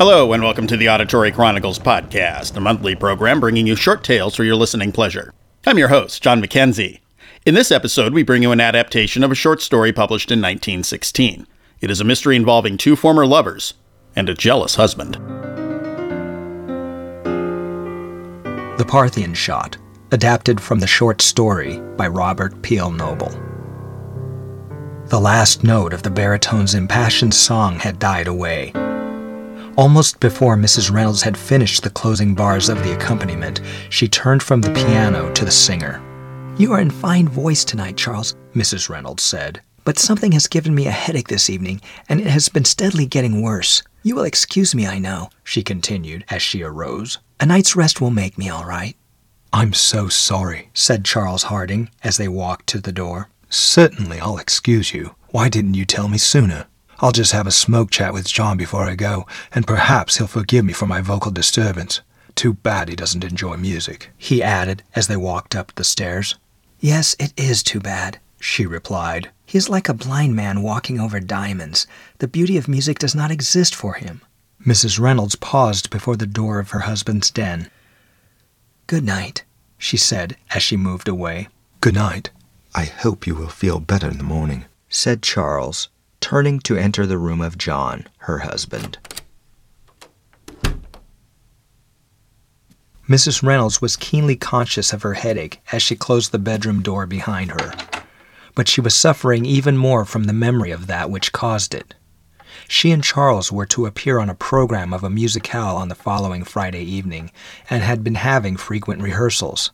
Hello, and welcome to the Auditory Chronicles podcast, a monthly program bringing you short tales for your listening pleasure. I'm your host, John McKenzie. In this episode, we bring you an adaptation of a short story published in 1916. It is a mystery involving two former lovers and a jealous husband. The Parthian Shot, adapted from the short story by Robert Peel Noble. The last note of the baritone's impassioned song had died away. Almost before Mrs. Reynolds had finished the closing bars of the accompaniment, she turned from the piano to the singer. You are in fine voice tonight, Charles, Mrs. Reynolds said. But something has given me a headache this evening, and it has been steadily getting worse. You will excuse me, I know, she continued as she arose. A night's rest will make me all right. I'm so sorry, said Charles Harding as they walked to the door. Certainly I'll excuse you. Why didn't you tell me sooner? I'll just have a smoke chat with John before I go, and perhaps he'll forgive me for my vocal disturbance. Too bad he doesn't enjoy music, he added as they walked up the stairs. Yes, it is too bad, she replied. He is like a blind man walking over diamonds. The beauty of music does not exist for him. Mrs. Reynolds paused before the door of her husband's den. Good night, she said as she moved away. Good night. I hope you will feel better in the morning, said Charles, turning to enter the room of John, her husband. Mrs. Reynolds was keenly conscious of her headache as she closed the bedroom door behind her, but she was suffering even more from the memory of that which caused it. She and Charles were to appear on a program of a musicale on the following Friday evening, and had been having frequent rehearsals.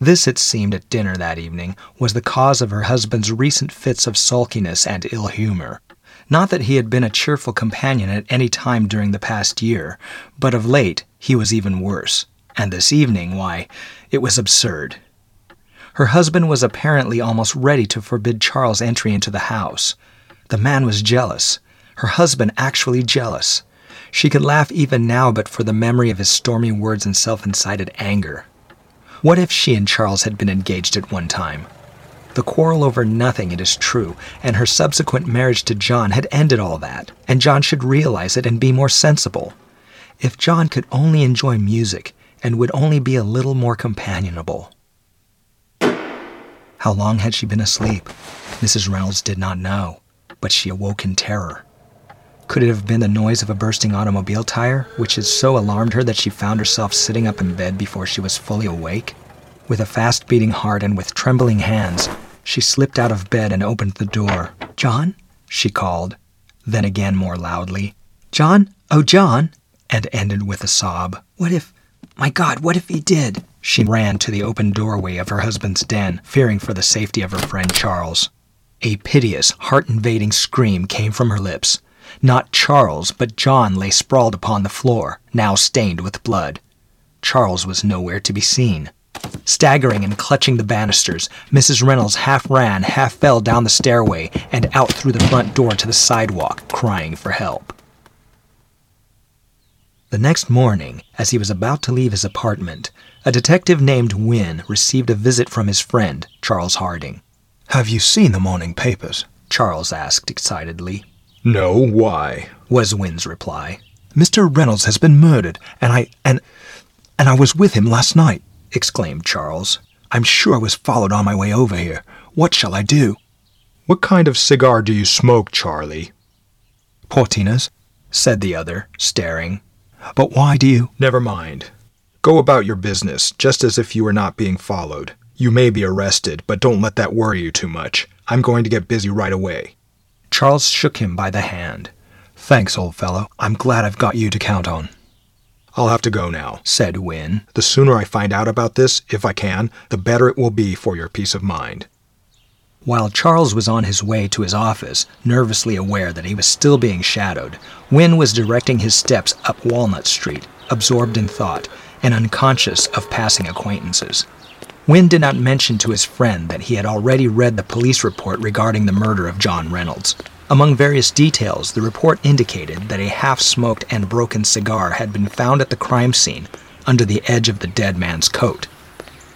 This, it seemed, at dinner that evening, was the cause of her husband's recent fits of sulkiness and ill humor. Not that he had been a cheerful companion at any time during the past year, but of late he was even worse. And this evening, why, it was absurd. Her husband was apparently almost ready to forbid Charles entry into the house. The man was jealous, her husband actually jealous. She could laugh even now but for the memory of his stormy words and self incited anger. What if she and Charles had been engaged at one time? The quarrel over nothing, it is true, and her subsequent marriage to John had ended all that, and John should realize it and be more sensible. If John could only enjoy music and would only be a little more companionable. How long had she been asleep? Mrs. Reynolds did not know, but she awoke in terror. Could it have been the noise of a bursting automobile tire, which had so alarmed her that she found herself sitting up in bed before she was fully awake? With a fast beating heart and with trembling hands, she slipped out of bed and opened the door. John? she called. Then again more loudly, John? Oh, John! And ended with a sob. What if. My God, what if he did? She ran to the open doorway of her husband's den, fearing for the safety of her friend Charles. A piteous, heart invading scream came from her lips. Not Charles, but John lay sprawled upon the floor, now stained with blood. Charles was nowhere to be seen. Staggering and clutching the banisters, Mrs. Reynolds half ran, half fell down the stairway and out through the front door to the sidewalk, crying for help. The next morning, as he was about to leave his apartment, a detective named Wynne received a visit from his friend, Charles Harding. Have you seen the morning papers? Charles asked excitedly. No, why? was Wynne's reply. Mr. Reynolds has been murdered, and I and and I was with him last night, exclaimed Charles. I'm sure I was followed on my way over here. What shall I do? What kind of cigar do you smoke, Charlie? Portinas, said the other, staring. But why do you? Never mind. Go about your business, just as if you were not being followed. You may be arrested, but don't let that worry you too much. I'm going to get busy right away. Charles shook him by the hand. Thanks, old fellow. I'm glad I've got you to count on. I'll have to go now, said Wynne. The sooner I find out about this, if I can, the better it will be for your peace of mind. While Charles was on his way to his office, nervously aware that he was still being shadowed, Wynne was directing his steps up Walnut Street, absorbed in thought and unconscious of passing acquaintances. Wynne did not mention to his friend that he had already read the police report regarding the murder of John Reynolds. Among various details, the report indicated that a half smoked and broken cigar had been found at the crime scene under the edge of the dead man's coat.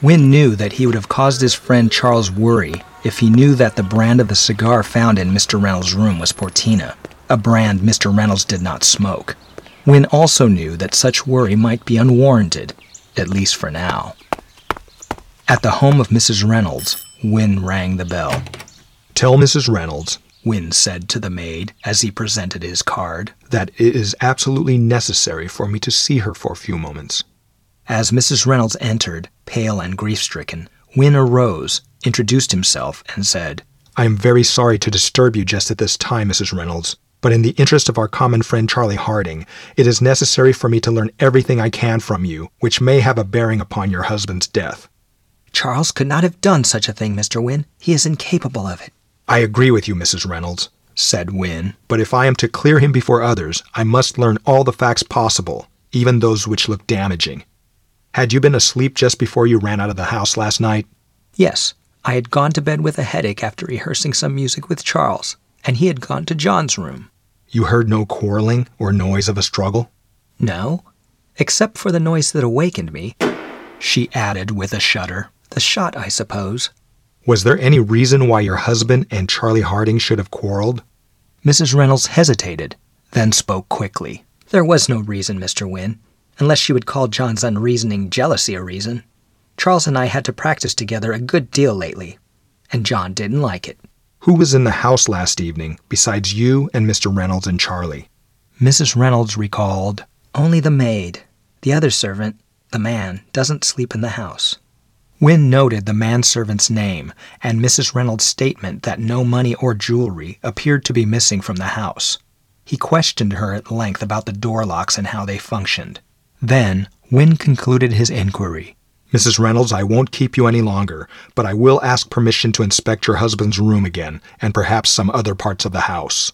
Wynne knew that he would have caused his friend Charles worry if he knew that the brand of the cigar found in Mr. Reynolds' room was Portina, a brand Mr. Reynolds did not smoke. Wynne also knew that such worry might be unwarranted, at least for now. At the home of Mrs. Reynolds, Wynne rang the bell. Tell Mrs. Reynolds, Wynne said to the maid as he presented his card, that it is absolutely necessary for me to see her for a few moments. As Mrs. Reynolds entered, pale and grief stricken, Wynne arose, introduced himself, and said, I am very sorry to disturb you just at this time, Mrs. Reynolds, but in the interest of our common friend Charlie Harding, it is necessary for me to learn everything I can from you, which may have a bearing upon your husband's death. Charles could not have done such a thing, Mr. Wynne. He is incapable of it. I agree with you, Mrs. Reynolds, said Wynne. but if I am to clear him before others, I must learn all the facts possible, even those which look damaging. Had you been asleep just before you ran out of the house last night? Yes, I had gone to bed with a headache after rehearsing some music with Charles, and he had gone to John's room. You heard no quarreling or noise of a struggle? No, except for the noise that awakened me, she added with a shudder. The shot, I suppose. Was there any reason why your husband and Charlie Harding should have quarreled? Mrs. Reynolds hesitated, then spoke quickly. There was no reason, Mr. Wynne, unless you would call John's unreasoning jealousy a reason. Charles and I had to practice together a good deal lately, and John didn't like it. Who was in the house last evening besides you and Mr. Reynolds and Charlie? Mrs. Reynolds recalled, Only the maid. The other servant, the man, doesn't sleep in the house. Wynne noted the manservant's name and Mrs. Reynolds' statement that no money or jewelry appeared to be missing from the house. He questioned her at length about the door locks and how they functioned. Then, Wynne concluded his inquiry. Mrs. Reynolds, I won't keep you any longer, but I will ask permission to inspect your husband's room again, and perhaps some other parts of the house.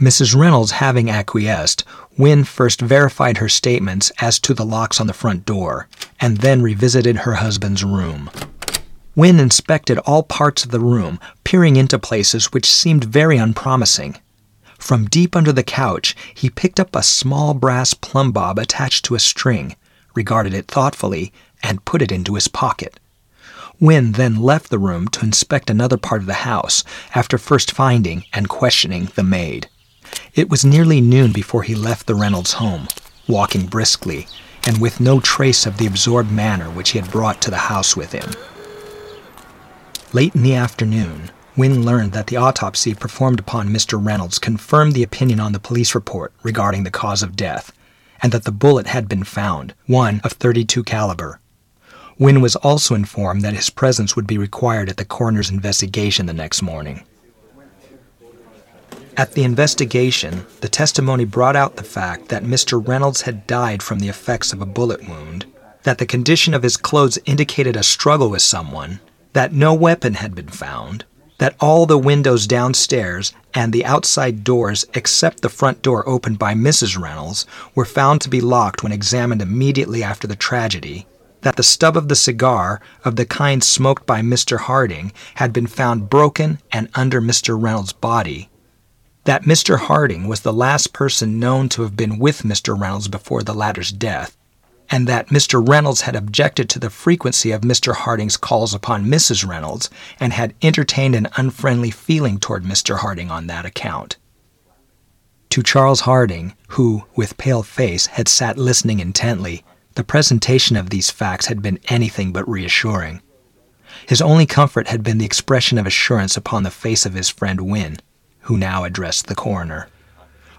Mrs. Reynolds having acquiesced, Wynne first verified her statements as to the locks on the front door, and then revisited her husband's room. Wynne inspected all parts of the room, peering into places which seemed very unpromising. From deep under the couch, he picked up a small brass plumb bob attached to a string, regarded it thoughtfully, and put it into his pocket. Wynne then left the room to inspect another part of the house, after first finding and questioning the maid. It was nearly noon before he left the Reynolds home, walking briskly, and with no trace of the absorbed manner which he had brought to the house with him. Late in the afternoon, Wynne learned that the autopsy performed upon Mr. Reynolds confirmed the opinion on the police report regarding the cause of death, and that the bullet had been found, one of 32 caliber. Wynne was also informed that his presence would be required at the coroner's investigation the next morning. At the investigation, the testimony brought out the fact that Mr. Reynolds had died from the effects of a bullet wound, that the condition of his clothes indicated a struggle with someone, that no weapon had been found, that all the windows downstairs and the outside doors except the front door opened by Mrs. Reynolds were found to be locked when examined immediately after the tragedy, that the stub of the cigar, of the kind smoked by Mr. Harding, had been found broken and under Mr. Reynolds' body, that Mr. Harding was the last person known to have been with Mr. Reynolds before the latter's death, and that Mr. Reynolds had objected to the frequency of Mr. Harding's calls upon Mrs. Reynolds and had entertained an unfriendly feeling toward Mr. Harding on that account. To Charles Harding, who, with pale face, had sat listening intently, the presentation of these facts had been anything but reassuring. His only comfort had been the expression of assurance upon the face of his friend Wynne, who now addressed the coroner.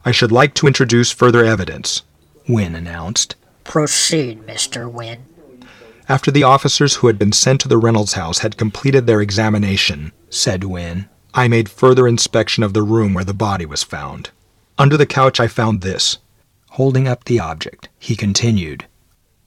I should like to introduce further evidence. Wynne announced. Proceed, Mr. Wynne. After the officers who had been sent to the Reynolds house had completed their examination, said Wynne, I made further inspection of the room where the body was found. Under the couch, I found this. Holding up the object, he continued.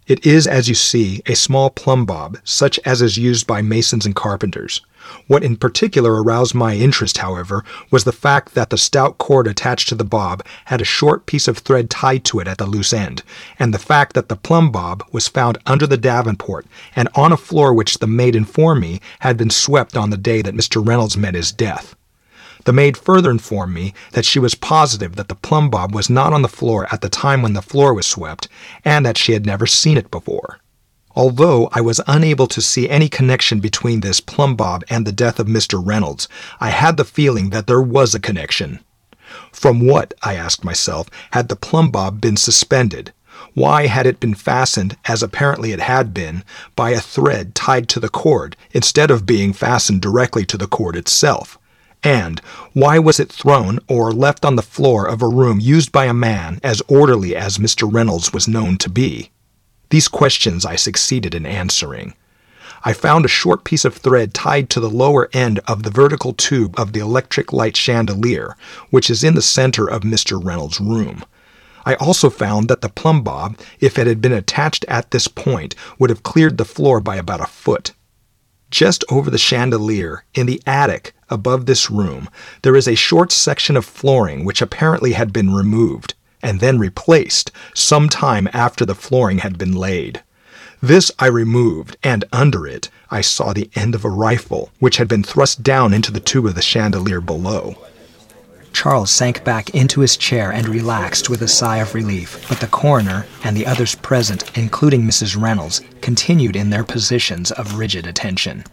It is, as you see, a small plumb bob, such as is used by masons and carpenters. What in particular aroused my interest, however, was the fact that the stout cord attached to the bob had a short piece of thread tied to it at the loose end, and the fact that the plumb bob was found under the davenport and on a floor which the maid informed me had been swept on the day that Mr. Reynolds met his death. The maid further informed me that she was positive that the plumb bob was not on the floor at the time when the floor was swept, and that she had never seen it before. Although I was unable to see any connection between this plumb bob and the death of Mr. Reynolds, I had the feeling that there was a connection. From what, I asked myself, had the plumb bob been suspended? Why had it been fastened, as apparently it had been, by a thread tied to the cord, instead of being fastened directly to the cord itself? And why was it thrown or left on the floor of a room used by a man as orderly as Mr. Reynolds was known to be? These questions I succeeded in answering. I found a short piece of thread tied to the lower end of the vertical tube of the electric light chandelier, which is in the center of Mr. Reynolds' room. I also found that the plumb bob, if it had been attached at this point, would have cleared the floor by about a foot. Just over the chandelier, in the attic above this room, there is a short section of flooring which apparently had been removed and then replaced some time after the flooring had been laid. This I removed, and under it I saw the end of a rifle, which had been thrust down into the tube of the chandelier below. Charles sank back into his chair and relaxed with a sigh of relief, but the coroner and the others present, including Mrs. Reynolds, continued in their positions of rigid attention.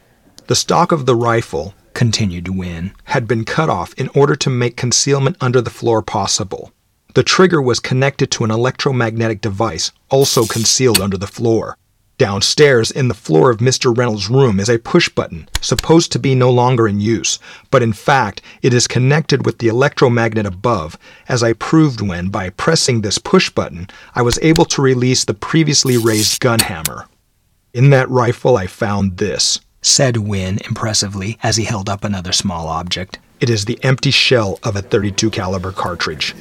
The stock of the rifle, continued Wynne, had been cut off in order to make concealment under the floor possible. The trigger was connected to an electromagnetic device, also concealed under the floor. Downstairs in the floor of Mr. Reynolds' room is a push button, supposed to be no longer in use, but in fact it is connected with the electromagnet above, as I proved when, by pressing this push button, I was able to release the previously raised gun hammer. In that rifle I found this, said Wynne impressively as he held up another small object. It is the empty shell of a 32 caliber cartridge.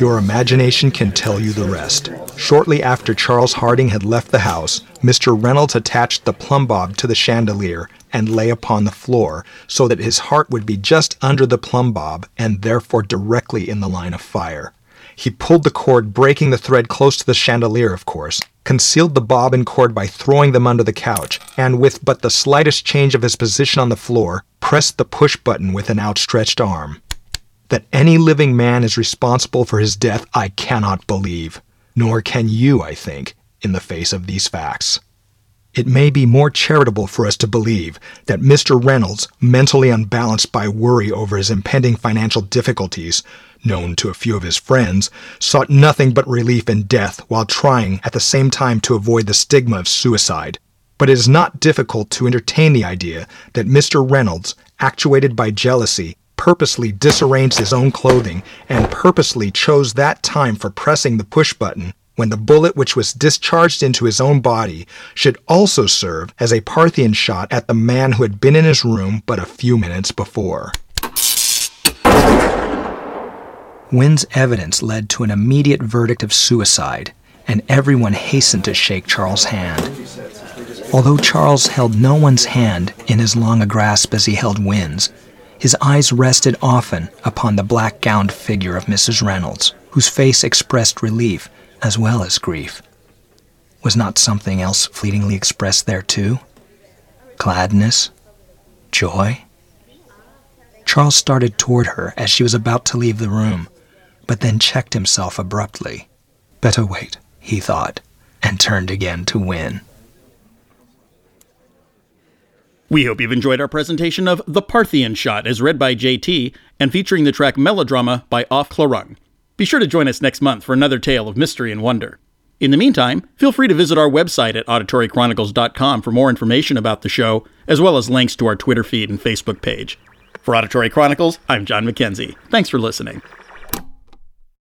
Your imagination can tell you the rest. Shortly after Charles Harding had left the house, Mr. Reynolds attached the plumb bob to the chandelier and lay upon the floor so that his heart would be just under the plumb bob and therefore directly in the line of fire. He pulled the cord, breaking the thread close to the chandelier, of course, concealed the bob and cord by throwing them under the couch, and with but the slightest change of his position on the floor, pressed the push button with an outstretched arm. That any living man is responsible for his death, I cannot believe. Nor can you, I think, in the face of these facts. It may be more charitable for us to believe that Mr. Reynolds, mentally unbalanced by worry over his impending financial difficulties, known to a few of his friends, sought nothing but relief in death while trying at the same time to avoid the stigma of suicide. But it is not difficult to entertain the idea that Mr. Reynolds, actuated by jealousy, purposely disarranged his own clothing and purposely chose that time for pressing the push button when the bullet which was discharged into his own body should also serve as a Parthian shot at the man who had been in his room but a few minutes before. Wynne's evidence led to an immediate verdict of suicide, and everyone hastened to shake Charles' hand. Although Charles held no one's hand in as long a grasp as he held Wynne's, his eyes rested often upon the black gowned figure of Mrs. Reynolds, whose face expressed relief as well as grief. Was not something else fleetingly expressed there too? Gladness? Joy? Charles started toward her as she was about to leave the room, but then checked himself abruptly. Better wait, he thought, and turned again to Wynne. We hope you've enjoyed our presentation of The Parthian Shot as read by JT and featuring the track Melodrama by Off Clorung. Be sure to join us next month for another tale of mystery and wonder. In the meantime, feel free to visit our website at auditorychronicles.com for more information about the show, as well as links to our Twitter feed and Facebook page. For Auditory Chronicles, I'm John McKenzie. Thanks for listening.